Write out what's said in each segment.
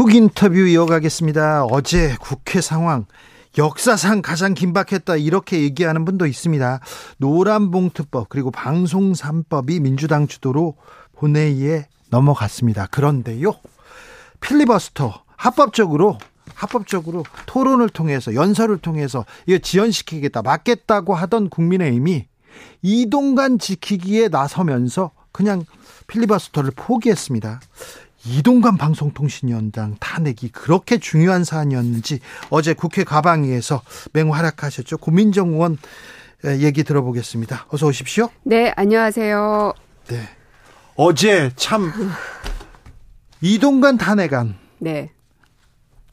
훅 인터뷰 이어가겠습니다. 어제 국회 상황 역사상 가장 긴박했다 이렇게 얘기하는 분도 있습니다. 노란봉투법 그리고 방송 3법이 민주당 주도로 본회의에 넘어갔습니다. 그런데요. 필리버스터 합법적으로 합법적으로 토론을 통해서 연설을 통해서 이거 지연시키겠다 막겠다고 하던 국민의힘이 이동간 지키기에 나서면서 그냥 필리버스터를 포기했습니다. 이동관 방송통신위원장 탄핵이 그렇게 중요한 사안이었는지 어제 국회 가방위에서 맹활약하셨죠. 고민정 의원 얘기 들어보겠습니다. 어서 오십시오. 네, 안녕하세요. 네. 어제 참 이동관 탄핵안. 네.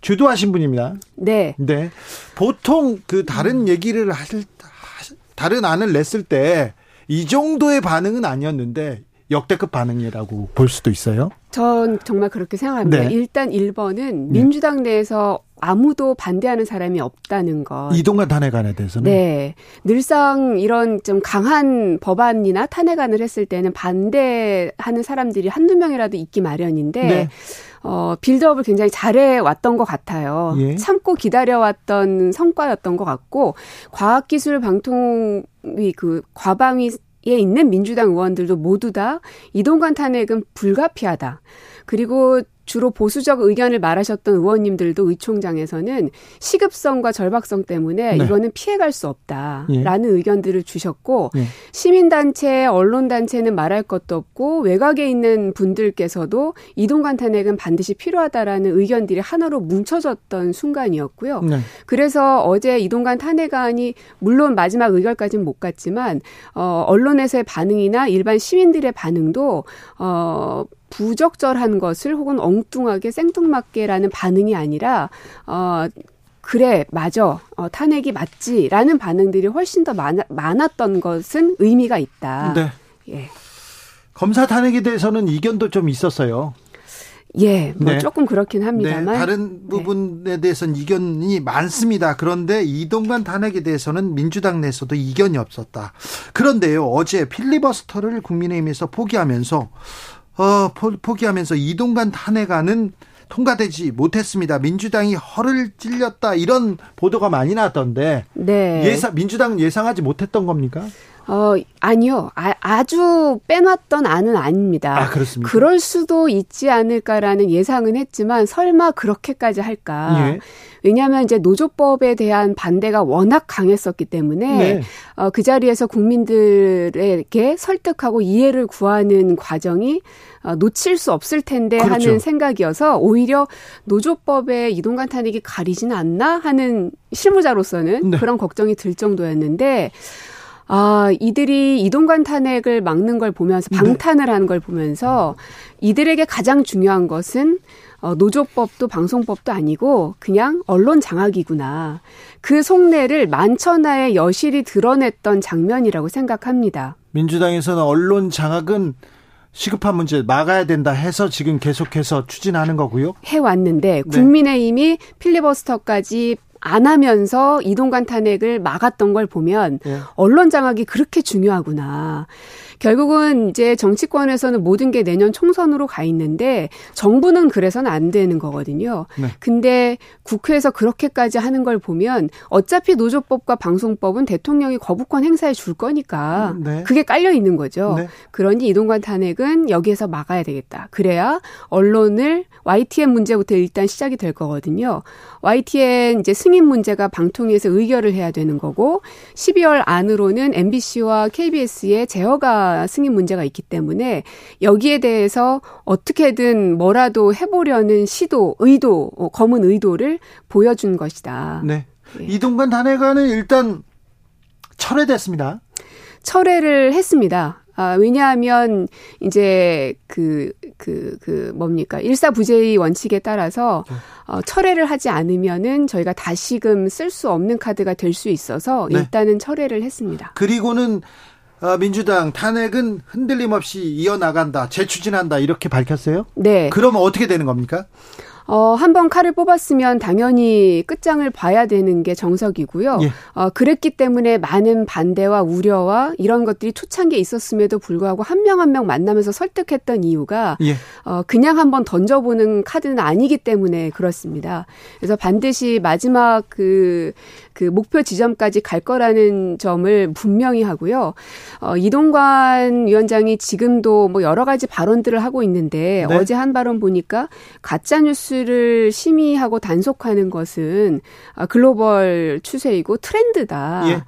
주도하신 분입니다. 네. 네. 보통 그 다른 얘기를 하실 다른 안을 냈을 때 이 정도의 반응은 아니었는데 역대급 반응이라고 볼 수도 있어요? 전 정말 그렇게 생각합니다. 네. 일단 1번은 민주당 내에서 아무도 반대하는 사람이 없다는 것. 이동관 탄핵안에 대해서는? 네. 늘상 이런 좀 강한 법안이나 탄핵안을 했을 때는 반대하는 사람들이 한두 명이라도 있기 마련인데, 네. 어, 빌드업을 굉장히 잘해 왔던 것 같아요. 예. 참고 기다려왔던 성과였던 것 같고, 과학기술 방통위 그 과방위 에 있는 민주당 의원들도 모두 다 이동관 탄핵은 불가피하다. 그리고 주로 보수적 의견을 말하셨던 의원님들도 의총장에서는 시급성과 절박성 때문에 네. 이거는 피해갈 수 없다라는 예. 의견들을 주셨고 예. 시민단체, 언론단체는 말할 것도 없고 외곽에 있는 분들께서도 이동관 탄핵은 반드시 필요하다라는 의견들이 하나로 뭉쳐졌던 순간이었고요. 네. 그래서 어제 이동관 탄핵안이 물론 마지막 의결까지는 못 갔지만 어 언론에서의 반응이나 일반 시민들의 반응도 어 부적절한 것을 혹은 엉뚱하게 생뚱맞게라는 반응이 아니라 어 그래 맞아 어, 탄핵이 맞지 라는 반응들이 훨씬 더 많, 많았던 것은 의미가 있다. 네. 예. 검사 탄핵에 대해서는 이견도 좀 있었어요. 예, 뭐 네. 조금 그렇긴 합니다만 네, 다른 네. 부분에 네. 대해서는 이견이 많습니다. 그런데 이동관 탄핵에 대해서는 민주당 내에서도 이견이 없었다. 그런데요, 어제 필리버스터를 국민의힘에서 포기하면서 어, 포기하면서 이동관 탄핵안은 통과되지 못했습니다. 민주당이 허를 찔렸다 이런 보도가 많이 나왔던데 네. 예상 민주당은 예상하지 못했던 겁니까? 어, 아니요. 아, 주 빼놨던 안은 아닙니다. 아, 그렇습니까? 그럴 수도 있지 않을까라는 예상은 했지만 설마 그렇게까지 할까? 예. 왜냐하면 이제 노조법에 대한 반대가 워낙 강했었기 때문에 네. 어, 그 자리에서 국민들에게 설득하고 이해를 구하는 과정이 어, 놓칠 수 없을 텐데 그렇죠. 하는 생각이어서 오히려 노조법에 이동관 탄핵이 가리지는 않나 하는 실무자로서는 네. 그런 걱정이 들 정도였는데 아, 이들이 이동관 탄핵을 막는 걸 보면서 네. 방탄을 네. 하는 걸 보면서 이들에게 가장 중요한 것은 어, 노조법도 방송법도 아니고 그냥 언론 장악이구나. 그 속내를 만천하에 여실히 드러냈던 장면이라고 생각합니다. 민주당에서는 언론 장악은 시급한 문제 막아야 된다 해서 지금 계속해서 추진하는 거고요. 해왔는데 네. 국민의힘이 필리버스터까지 안 하면서 이동관 탄핵을 막았던 걸 보면 네. 언론 장악이 그렇게 중요하구나. 결국은 이제 정치권에서는 모든 게 내년 총선으로 가 있는데 정부는 그래서는 안 되는 거거든요. 네. 근데 국회에서 그렇게까지 하는 걸 보면 어차피 노조법과 방송법은 대통령이 거부권 행사해 줄 거니까 네. 그게 깔려 있는 거죠. 네. 그러니 이동관 탄핵은 여기에서 막아야 되겠다. 그래야 언론을 YTN 문제부터 일단 시작이 될 거거든요. YTN 이제 승인 문제가 방통위에서 의결을 해야 되는 거고 12월 안으로는 MBC와 KBS의 제어가 승인 문제가 있기 때문에 여기에 대해서 어떻게든 뭐라도 해보려는 시도, 의도, 어, 검은 의도를 보여준 것이다. 네. 예. 이동관 단회관은 일단 철회됐습니다. 철회를 했습니다. 아, 왜냐하면 이제 그 그, 그, 뭡니까. 일사부재의 원칙에 따라서, 네. 어, 철회를 하지 않으면은 저희가 다시금 쓸 수 없는 카드가 될 수 있어서 네. 일단은 철회를 했습니다. 그리고는 어, 민주당 탄핵은 흔들림 없이 이어나간다, 재추진한다, 이렇게 밝혔어요? 네. 그러면 어떻게 되는 겁니까? 어, 한 번 칼을 뽑았으면 당연히 끝장을 봐야 되는 게 정석이고요. 예. 어, 그랬기 때문에 많은 반대와 우려와 이런 것들이 초창기에 있었음에도 불구하고 한 명 한명 만나면서 설득했던 이유가 예. 어, 그냥 한번 던져보는 카드는 아니기 때문에 그렇습니다. 그래서 반드시 마지막 그, 그 목표 지점까지 갈 거라는 점을 분명히 하고요. 어, 이동관 위원장이 지금도 뭐 여러 가지 발언들을 하고 있는데 네. 어제 한 발언 보니까 가짜 뉴스 뉴스를 심의하고 단속하는 것은 아, 글로벌 추세이고 트렌드다. 예.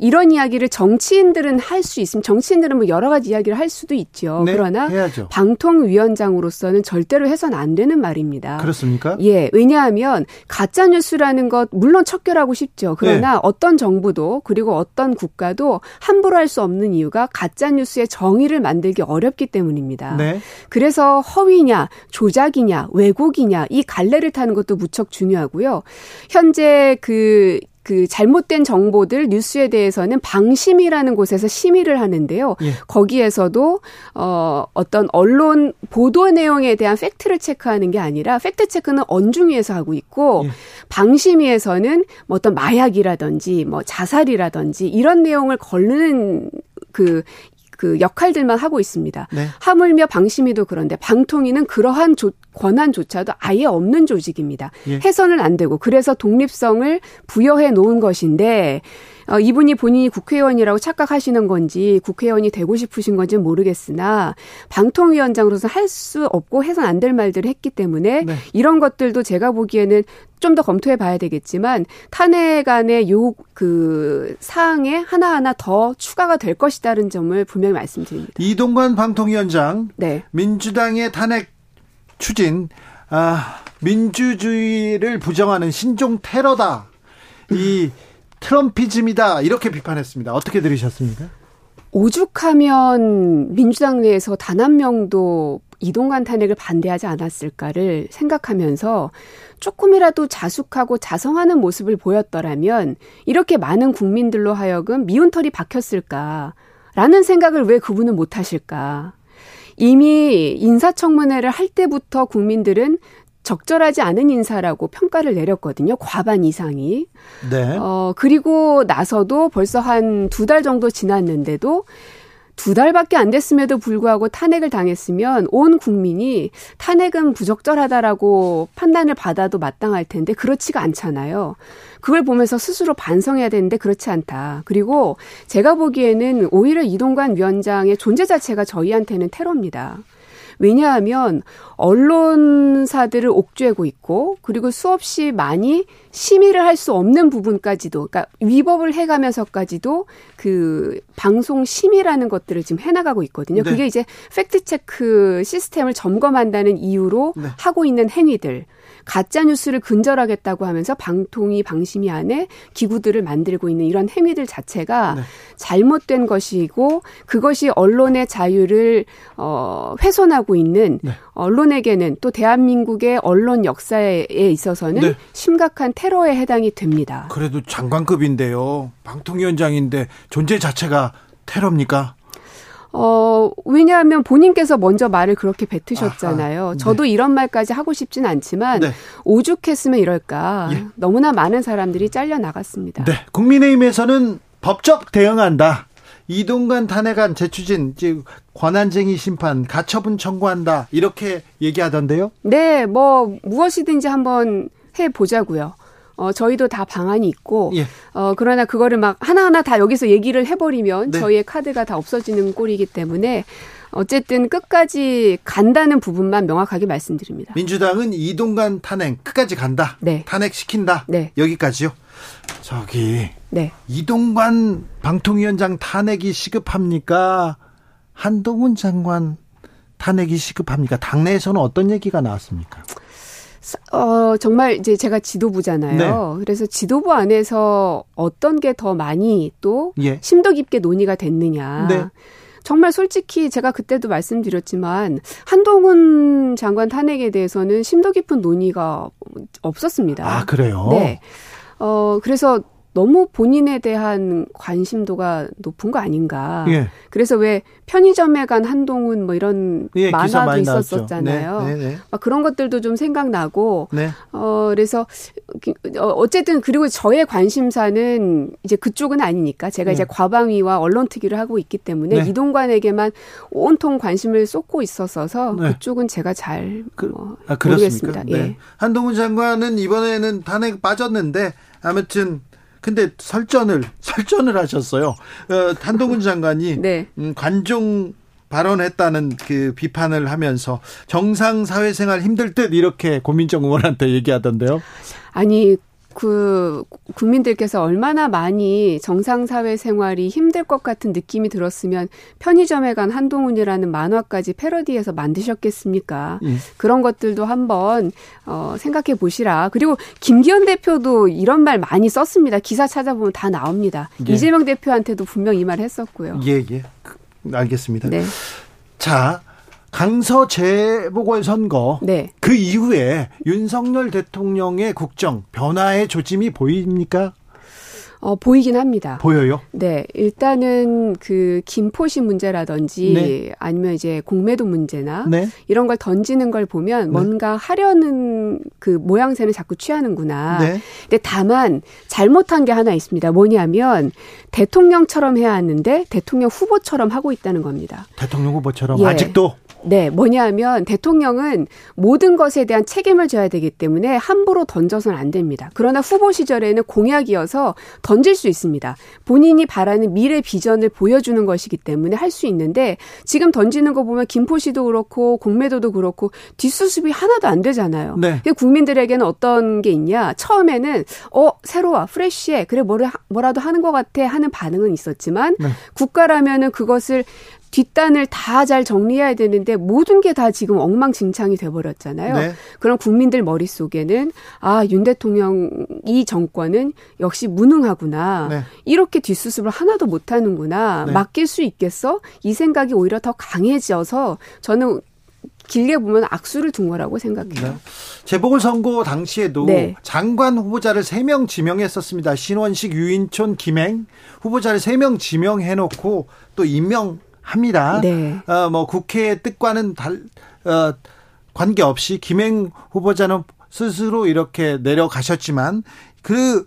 이런 이야기를 정치인들은 할 수 있으면 정치인들은 뭐 여러 가지 이야기를 할 수도 있죠. 네, 그러나 해야죠. 방통위원장으로서는 절대로 해서는 안 되는 말입니다. 그렇습니까? 예. 왜냐하면 가짜 뉴스라는 것 물론 척결하고 싶죠. 그러나 네. 어떤 정부도 그리고 어떤 국가도 함부로 할 수 없는 이유가 가짜 뉴스의 정의를 만들기 어렵기 때문입니다. 네. 그래서 허위냐, 조작이냐, 왜곡이냐 이 갈래를 타는 것도 무척 중요하고요. 현재 그 그 잘못된 정보들 뉴스에 대해서는 방심위라는 곳에서 심의를 하는데요. 예. 거기에서도 어 어떤 언론 보도 내용에 대한 팩트를 체크하는 게 아니라 팩트 체크는 언중위에서 하고 있고 예. 방심위에서는 뭐 어떤 마약이라든지 뭐 자살이라든지 이런 내용을 걸르는 그 그 역할들만 하고 있습니다. 네. 하물며 방심위도 그런데 방통위는 그러한 조, 권한조차도 아예 없는 조직입니다. 예. 해서는 안 되고 그래서 독립성을 부여해 놓은 것인데 어, 이분이 본인이 국회의원이라고 착각하시는 건지 국회의원이 되고 싶으신 건지는 모르겠으나 방통위원장으로서 할 수 없고 해선 안 될 말들을 했기 때문에 네. 이런 것들도 제가 보기에는 좀 더 검토해 봐야 되겠지만 탄핵 안의 요 그 사항에 하나하나 더 추가가 될 것이다는 점을 분명히 말씀드립니다. 이동관 방통위원장 네. 민주당의 탄핵 추진 아 민주주의를 부정하는 신종 테러다. 이 트럼피즘이다 이렇게 비판했습니다. 어떻게 들으셨습니까? 오죽하면 민주당 내에서 단 한 명도 이동관 탄핵을 반대하지 않았을까를 생각하면서 조금이라도 자숙하고 자성하는 모습을 보였더라면 이렇게 많은 국민들로 하여금 미운 털이 박혔을까라는 생각을 왜 그분은 못하실까. 이미 인사청문회를 할 때부터 국민들은 적절하지 않은 인사라고 평가를 내렸거든요. 과반 이상이. 네. 어, 그리고 나서도 벌써 한 두 달 정도 지났는데도 두 달밖에 안 됐음에도 불구하고 탄핵을 당했으면 온 국민이 탄핵은 부적절하다라고 판단을 받아도 마땅할 텐데 그렇지가 않잖아요. 그걸 보면서 스스로 반성해야 되는데 그렇지 않다. 그리고 제가 보기에는 오히려 이동관 위원장의 존재 자체가 저희한테는 테러입니다. 왜냐하면 언론사들을 옥죄고 있고 그리고 수없이 많이 심의를 할 수 없는 부분까지도 그러니까 위법을 해가면서까지도 그 방송 심의라는 것들을 지금 해나가고 있거든요. 네. 그게 이제 팩트 체크 시스템을 점검한다는 이유로 네. 하고 있는 행위들. 가짜 뉴스를 근절하겠다고 하면서 방통위 방심위 안에 기구들을 만들고 있는 이런 행위들 자체가 네. 잘못된 것이고 그것이 언론의 자유를 어 훼손하고 있는 네. 언론에게는 또 대한민국의 언론 역사에 있어서는 네. 심각한 테러에 해당이 됩니다. 그래도 장관급인데요. 방통위원장인데 존재 자체가 테러입니까? 어, 왜냐하면 본인께서 먼저 말을 그렇게 뱉으셨잖아요. 아하, 네. 저도 이런 말까지 하고 싶진 않지만 네. 오죽했으면 이럴까. 예. 너무나 많은 사람들이 잘려 나갔습니다. 네. 국민의힘에서는 법적 대응한다. 이동관 탄핵안 재추진, 즉 권한쟁의 심판, 가처분 청구한다 이렇게 얘기하던데요. 네, 뭐 무엇이든지 한번 해 보자고요. 어, 저희도 다 방안이 있고, 예. 어, 그러나 그거를 막 하나하나 다 여기서 얘기를 해버리면 네. 저희의 카드가 다 없어지는 꼴이기 때문에 어쨌든 끝까지 간다는 부분만 명확하게 말씀드립니다. 민주당은 이동관 탄핵 끝까지 간다. 네. 탄핵 시킨다. 네. 여기까지요. 저기 네. 이동관 방통위원장 탄핵이 시급합니까? 한동훈 장관 탄핵이 시급합니까? 당내에서는 어떤 얘기가 나왔습니까? 어, 정말 이제 제가 지도부잖아요. 네. 그래서 지도부 안에서 어떤 게 더 많이 또 예. 심도 깊게 논의가 됐느냐. 네. 정말 솔직히 제가 그때도 말씀드렸지만 한동훈 장관 탄핵에 대해서는 심도 깊은 논의가 없었습니다. 아, 그래요? 네. 어, 그래서 너무 본인에 대한 관심도가 높은 거 아닌가. 예. 그래서 왜 편의점에 간 한동훈 뭐 이런 예, 만화도 있었었잖아요. 네, 네, 네. 막 그런 것들도 좀 생각나고. 네. 어 그래서 어, 어쨌든 그리고 저의 관심사는 이제 그쪽은 아니니까 제가 이제 네. 과방위와 언론특위를 하고 있기 때문에 네. 이동관에게만 온통 관심을 쏟고 있었어서 네. 그쪽은 제가 잘 그, 어, 아, 모르겠습니다. 예. 한동훈 장관은 이번에는 탄핵 빠졌는데 아무튼 근데 설전을 설전을 하셨어요. 어, 한동훈 장관이 네. 음, 관종 발언했다는 그 비판을 하면서 정상 사회생활 힘들 듯 이렇게 고민정 의원한테 얘기하던데요. 아니 그 국민들께서 얼마나 많이 정상 사회 생활이 힘들 것 같은 느낌이 들었으면 편의점에 간 한동훈이라는 만화까지 패러디해서 만드셨겠습니까? 음. 그런 것들도 한번 어, 생각해 보시라. 그리고 김기현 대표도 이런 말 많이 썼습니다. 기사 찾아보면 다 나옵니다. 예. 이재명 대표한테도 분명 이 말 했었고요. 예, 예. 알겠습니다. 네. 자, 강서 재보궐선거 네. 그 이후에 윤석열 대통령의 국정 변화의 조짐이 보입니까? 어, 보이긴 합니다. 보여요? 네. 일단은 그 김포시 문제라든지 네. 아니면 이제 공매도 문제나 네. 이런 걸 던지는 걸 보면 네. 뭔가 하려는 그 모양새는 자꾸 취하는구나. 네. 근데 다만 잘못한 게 하나 있습니다. 뭐냐면 대통령처럼 해야 하는데 대통령 후보처럼 하고 있다는 겁니다. 대통령 후보처럼 예. 아직도 네, 뭐냐 하면 대통령은 모든 것에 대한 책임을 져야 되기 때문에 함부로 던져서는 안 됩니다. 그러나 후보 시절에는 공약이어서 던질 수 있습니다. 본인이 바라는 미래 비전을 보여주는 것이기 때문에 할 수 있는데 지금 던지는 거 보면 김포시도 그렇고 공매도도 그렇고 뒷수습이 하나도 안 되잖아요. 네. 국민들에게는 어떤 게 있냐? 처음에는 어 새로워, 프레쉬해, 그래 뭐를 뭐라도 하는 것 같아 하는 반응은 있었지만 네. 국가라면은 그것을 뒷단을 다 잘 정리해야 되는데 모든 게 다 지금 엉망진창이 돼버렸잖아요. 네. 그럼 국민들 머릿속에는 아, 윤 대통령 이 정권은 역시 무능하구나. 네. 이렇게 뒷수습을 하나도 못하는구나. 네. 맡길 수 있겠어? 이 생각이 오히려 더 강해져서 저는 길게 보면 악수를 둔 거라고 생각해요. 네. 재보궐선거 당시에도 네. 장관 후보자를 3명 지명했었습니다. 신원식, 유인촌, 김행 후보자를 3명 지명해놓고 또 임명 합니다. 네. 어, 뭐 국회의 뜻과는 달, 어, 관계없이 김행 후보자는 스스로 이렇게 내려가셨지만 그,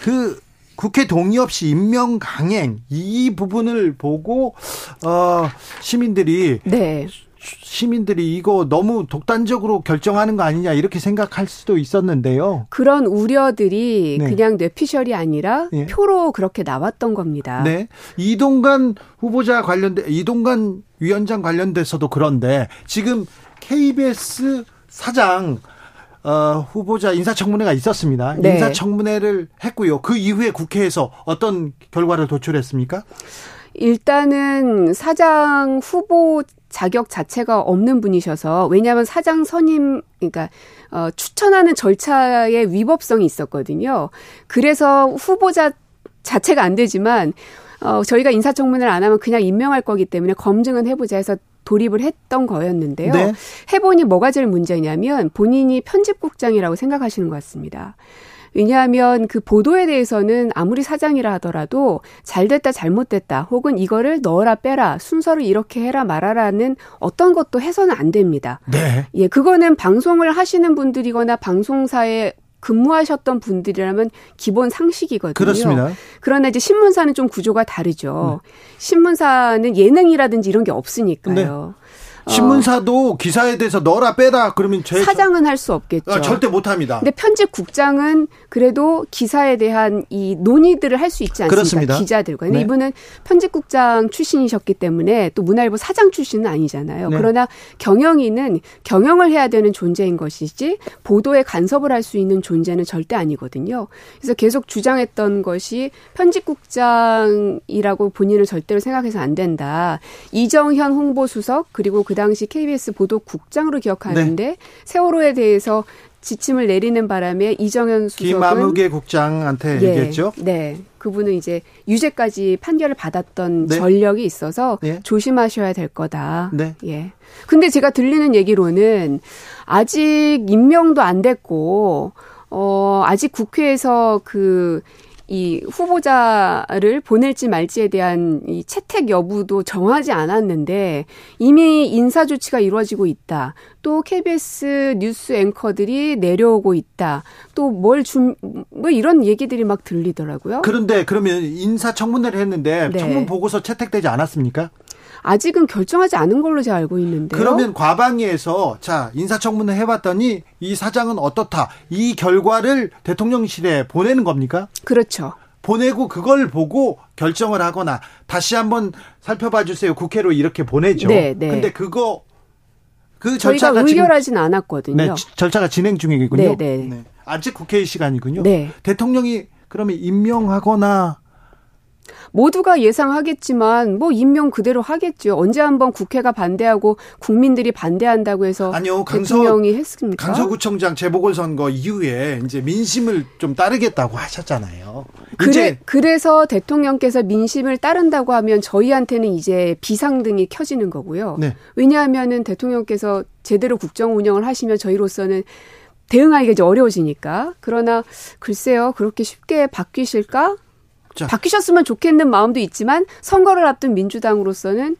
그 국회 동의 없이 임명 강행 이 부분을 보고 어 시민들이 네. 시민들이 이거 너무 독단적으로 결정하는 거 아니냐 이렇게 생각할 수도 있었는데요. 그런 우려들이 네. 그냥 뇌피셜이 아니라 네. 표로 그렇게 나왔던 겁니다. 네. 이동관 후보자 관련돼 이동관 위원장 관련돼서도 그런데 지금 KBS 사장 어, 후보자 인사청문회가 있었습니다. 네. 인사청문회를 했고요. 그 이후에 국회에서 어떤 결과를 도출했습니까? 일단은 사장 후보 자격 자체가 없는 분이셔서 왜냐하면 사장 선임 그러니까 어 추천하는 절차에 위법성이 있었거든요. 그래서 후보자 자체가 안 되지만 어 저희가 인사청문회를 안 하면 그냥 임명할 거기 때문에 검증은 해보자 해서 돌입을 했던 거였는데요. 네. 해보니 뭐가 제일 문제냐면 본인이 편집국장이라고 생각하시는 것 같습니다. 왜냐하면 그 보도에 대해서는 아무리 사장이라 하더라도 잘 됐다 잘못됐다 혹은 이거를 넣어라 빼라 순서를 이렇게 해라 말아라는 어떤 것도 해서는 안 됩니다. 네. 예, 그거는 방송을 하시는 분들이거나 방송사에 근무하셨던 분들이라면 기본 상식이거든요. 그렇습니다. 그러나 이제 신문사는 좀 구조가 다르죠. 네. 신문사는 예능이라든지 이런 게 없으니까요. 네. 신문사도 어. 기사에 대해서 넣어라 빼라 그러면 제 사장은 할 수 없겠죠. 아, 절대 못 합니다. 근데 편집국장은 그래도 기사에 대한 이 논의들을 할 수 있지 않습니까? 그렇습니다. 기자들과. 근데 네. 이분은 편집국장 출신이셨기 때문에 또 문화일보 사장 출신은 아니잖아요. 네. 그러나 경영인은 경영을 해야 되는 존재인 것이지 보도에 간섭을 할 수 있는 존재는 절대 아니거든요. 그래서 계속 주장했던 것이 편집국장이라고 본인을 절대로 생각해서 안 된다. 이정현 홍보수석 그리고 그 당시 KBS 보도국장으로 기억하는데 네. 세월호에 대해서 지침을 내리는 바람에 이정현 수석은 김아무개 국장한테 예, 얘기했죠. 네. 그분은 이제 유죄까지 판결을 받았던 네. 전력이 있어서 네. 조심하셔야 될 거다. 네. 예. 근데 제가 들리는 얘기로는 아직 임명도 안 됐고 어 아직 국회에서 그 이 후보자를 보낼지 말지에 대한 이 채택 여부도 정하지 않았는데 이미 인사 조치가 이루어지고 있다. 또 KBS 뉴스 앵커들이 내려오고 있다. 또뭘준뭐 이런 얘기들이 막 들리더라고요. 그런데 그러면 인사 청문회를 했는데 네. 청문 보고서 채택되지 않았습니까? 아직은 결정하지 않은 걸로 제가 알고 있는데요. 그러면 과방위에서 자 인사청문회 해봤더니 이 사장은 어떻다 이 결과를 대통령실에 보내는 겁니까? 그렇죠. 보내고 그걸 보고 결정을 하거나 다시 한번 살펴봐 주세요 국회로 이렇게 보내죠. 네, 네. 근데 그거 그 절차가 지금 의결하진 않았거든요. 네, 지- 절차가 진행 중이군요. 네, 네. 아직 국회의 시간이군요. 네. 대통령이 그러면 임명하거나 모두가 예상하겠지만 뭐 임명 그대로 하겠죠. 언제 한번 국회가 반대하고 국민들이 반대한다고 해서 아니요, 강서- 대통령이 했습니까? 강서구청장 재보궐선거 이후에 이제 민심을 좀 따르겠다고 하셨잖아요. 그래, 이제 그래서 대통령께서 민심을 따른다고 하면 저희한테는 이제 비상등이 켜지는 거고요. 네. 왜냐하면은 대통령께서 제대로 국정 운영을 하시면 저희로서는 대응하기가 이제 어려워지니까. 그러나 글쎄요, 그렇게 쉽게 바뀌실까? 자. 바뀌셨으면 좋겠는 마음도 있지만 선거를 앞둔 민주당으로서는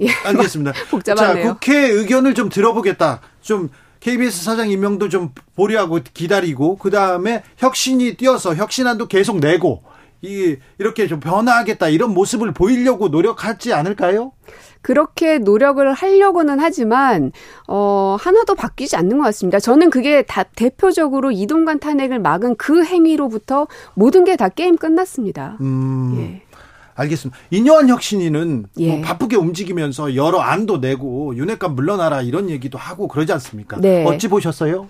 예, 알겠습니다. 복잡하네요. 자, 국회 의견을 좀 들어보겠다. 좀 KBS 사장 임명도 좀 보류하고 기다리고 그 다음에 혁신이 뛰어서 혁신안도 계속 내고 이 이렇게 좀 변화하겠다 이런 모습을 보이려고 노력하지 않을까요? 그렇게 노력을 하려고는 하지만 어 하나도 바뀌지 않는 것 같습니다. 저는 그게 다 대표적으로 이동관 탄핵을 막은 그 행위로부터 모든 게 다 게임 끝났습니다. 음, 예. 알겠습니다. 인요한 혁신이는 예. 뭐 바쁘게 움직이면서 여러 안도 내고 윤핵관 물러나라 이런 얘기도 하고 그러지 않습니까? 네. 어찌 보셨어요?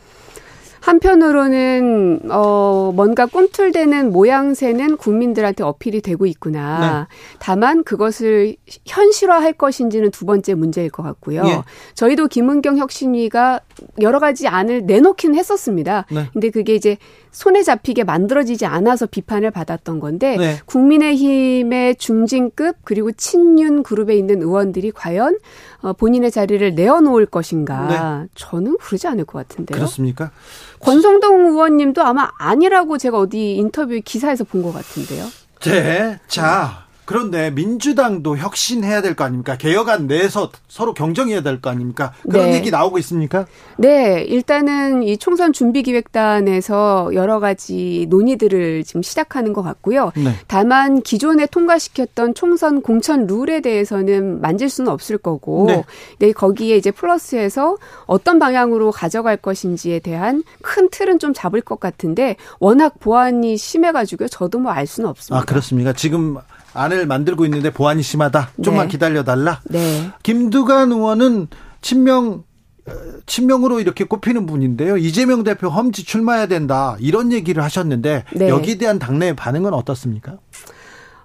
한편으로는 어 뭔가 꿈틀대는 모양새는 국민들한테 어필이 되고 있구나. 네. 다만 그것을 현실화할 것인지는 두 번째 문제일 것 같고요. 예. 저희도 김은경 혁신위가 여러 가지 안을 내놓기는 했었습니다. 네. 근데 그게 이제 손에 잡히게 만들어지지 않아서 비판을 받았던 건데 네. 국민의힘의 중진급 그리고 친윤 그룹에 있는 의원들이 과연 어, 본인의 자리를 내어놓을 것인가? 저는 그러지 않을 것 같은데요. 네. 그렇습니까? 권성동 의원님도 아마 아니라고 제가 어디 인터뷰 기사에서 본 것 같은데요. 네. 자, 그런데 민주당도 혁신해야 될 거 아닙니까? 개혁안 내에서 서로 경쟁해야 될 거 아닙니까? 그런 네. 얘기 나오고 있습니까? 네, 일단은 이 총선 준비기획단에서 여러 가지 논의들을 지금 시작하는 것 같고요. 네. 다만 기존에 통과시켰던 총선 공천 룰에 대해서는 만질 수는 없을 거고, 네. 네. 거기에 이제 플러스해서 어떤 방향으로 가져갈 것인지에 대한 큰 틀은 좀 잡을 것 같은데 워낙 보안이 심해가지고요. 저도 뭐 알 수는 없습니다. 아, 그렇습니까? 지금 안을 만들고 있는데 보안이 심하다. 좀만 네. 기다려 달라. 네. 김두관 의원은 친명 어, 친명으로 이렇게 꼽히는 분인데요. 이재명 대표 험지 출마해야 된다. 이런 얘기를 하셨는데 네. 여기에 대한 당내 반응은 어떻습니까?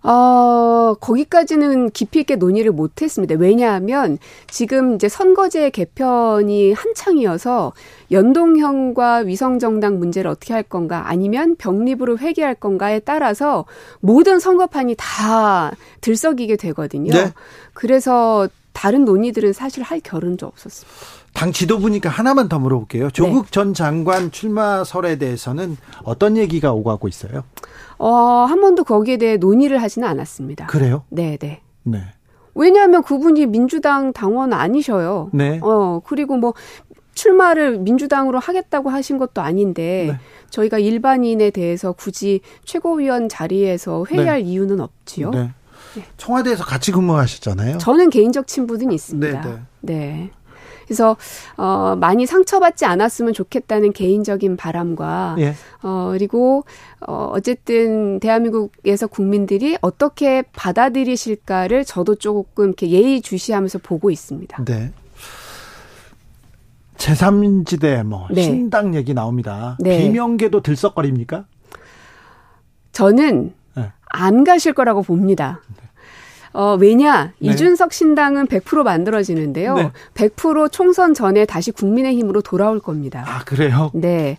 어, 거기까지는 깊이 있게 논의를 못 했습니다. 왜냐하면 지금 이제 선거제 개편이 한창이어서 연동형과 위성정당 문제를 어떻게 할 건가 아니면 병립으로 회귀할 건가에 따라서 모든 선거판이 다 들썩이게 되거든요. 네. 그래서 다른 논의들은 사실 할 겨를도 없었습니다. 당 지도부니까 하나만 더 물어볼게요. 조국 전 장관 출마설에 대해서는 어떤 얘기가 오가고 있어요? 어, 한 번도 거기에 대해 논의를 하지는 않았습니다. 그래요? 네, 네. 네. 왜냐하면 그분이 민주당 당원 아니셔요. 네. 어, 그리고 뭐 출마를 민주당으로 하겠다고 하신 것도 아닌데 네. 저희가 일반인에 대해서 굳이 최고위원 자리에서 회의할 이유는 없지요. 네. 청와대에서 같이 근무하셨잖아요. 저는 개인적 친분은 있습니다. 네, 네. 그래서 어 많이 상처받지 않았으면 좋겠다는 개인적인 바람과 예. 어 그리고 어 어쨌든 대한민국에서 국민들이 어떻게 받아들이실까를 저도 조금 이렇게 예의주시하면서 보고 있습니다. 네. 제3지대 뭐 네. 신당 얘기 나옵니다. 네. 비명계도 들썩거립니까? 저는 네. 안 가실 거라고 봅니다. 어, 왜냐, 네. 이준석 신당은 100% 만들어지는데요. 네. 100% 총선 전에 다시 국민의힘으로 돌아올 겁니다. 아, 그래요? 네.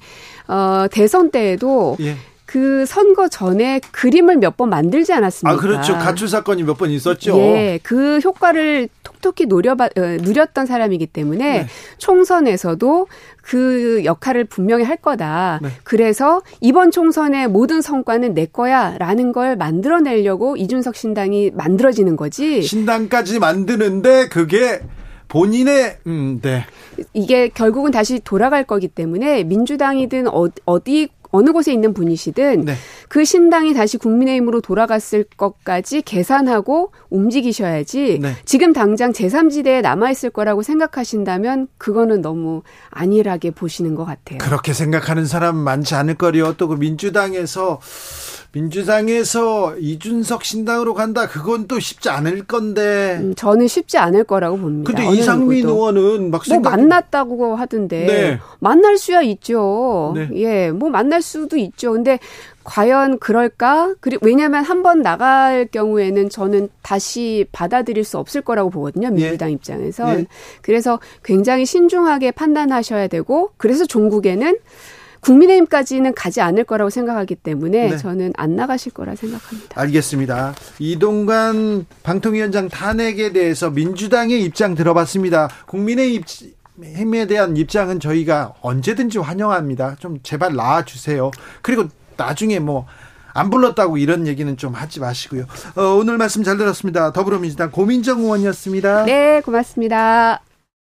어, 대선 때에도 예. 그 선거 전에 그림을 몇 번 만들지 않았습니까? 아, 그렇죠. 가출 사건이 몇 번 있었죠. 예, 그 효과를 톡톡히 노려봐, 어, 누렸던 사람이기 때문에 네. 총선에서도 그 역할을 분명히 할 거다. 네. 그래서 이번 총선의 모든 성과는 내 거야 라는 걸 만들어내려고 이준석 신당이 만들어지는 거지. 신당까지 만드는데 그게 본인의 음, 네. 이게 결국은 다시 돌아갈 거기 때문에 민주당이든 어, 어디 어느 곳에 있는 분이시든 네. 그 신당이 다시 국민의힘으로 돌아갔을 것까지 계산하고 움직이셔야지 네. 지금 당장 제3지대에 남아있을 거라고 생각하신다면 그거는 너무 안일하게 보시는 것 같아요. 그렇게 생각하는 사람 많지 않을 거리요. 또 그 민주당에서 민주당에서 이준석 신당으로 간다. 그건 또 쉽지 않을 건데. 음, 저는 쉽지 않을 거라고 봅니다. 근데 이상민 의원은 막뭐 만났다고 하던데 네. 만날 수야 있죠. 네. 예, 뭐 만날 수도 있죠. 근데 과연 그럴까? 그리고 왜냐하면 한 번 나갈 경우에는 저는 다시 받아들일 수 없을 거라고 보거든요. 민주당 예. 입장에선. 예. 그래서 굉장히 신중하게 판단하셔야 되고 그래서 종국에는 국민의힘까지는 가지 않을 거라고 생각하기 때문에 네. 저는 안 나가실 거라 생각합니다. 알겠습니다. 이동관 방통위원장 탄핵에 대해서 민주당의 입장 들어봤습니다. 국민의 힘에 대한 입장은 저희가 언제든지 환영합니다. 좀 제발 나와 주세요. 그리고 나중에 뭐 안 불렀다고 이런 얘기는 좀 하지 마시고요. 어, 오늘 말씀 잘 들었습니다. 더불어민주당 고민정 의원이었습니다. 네, 고맙습니다.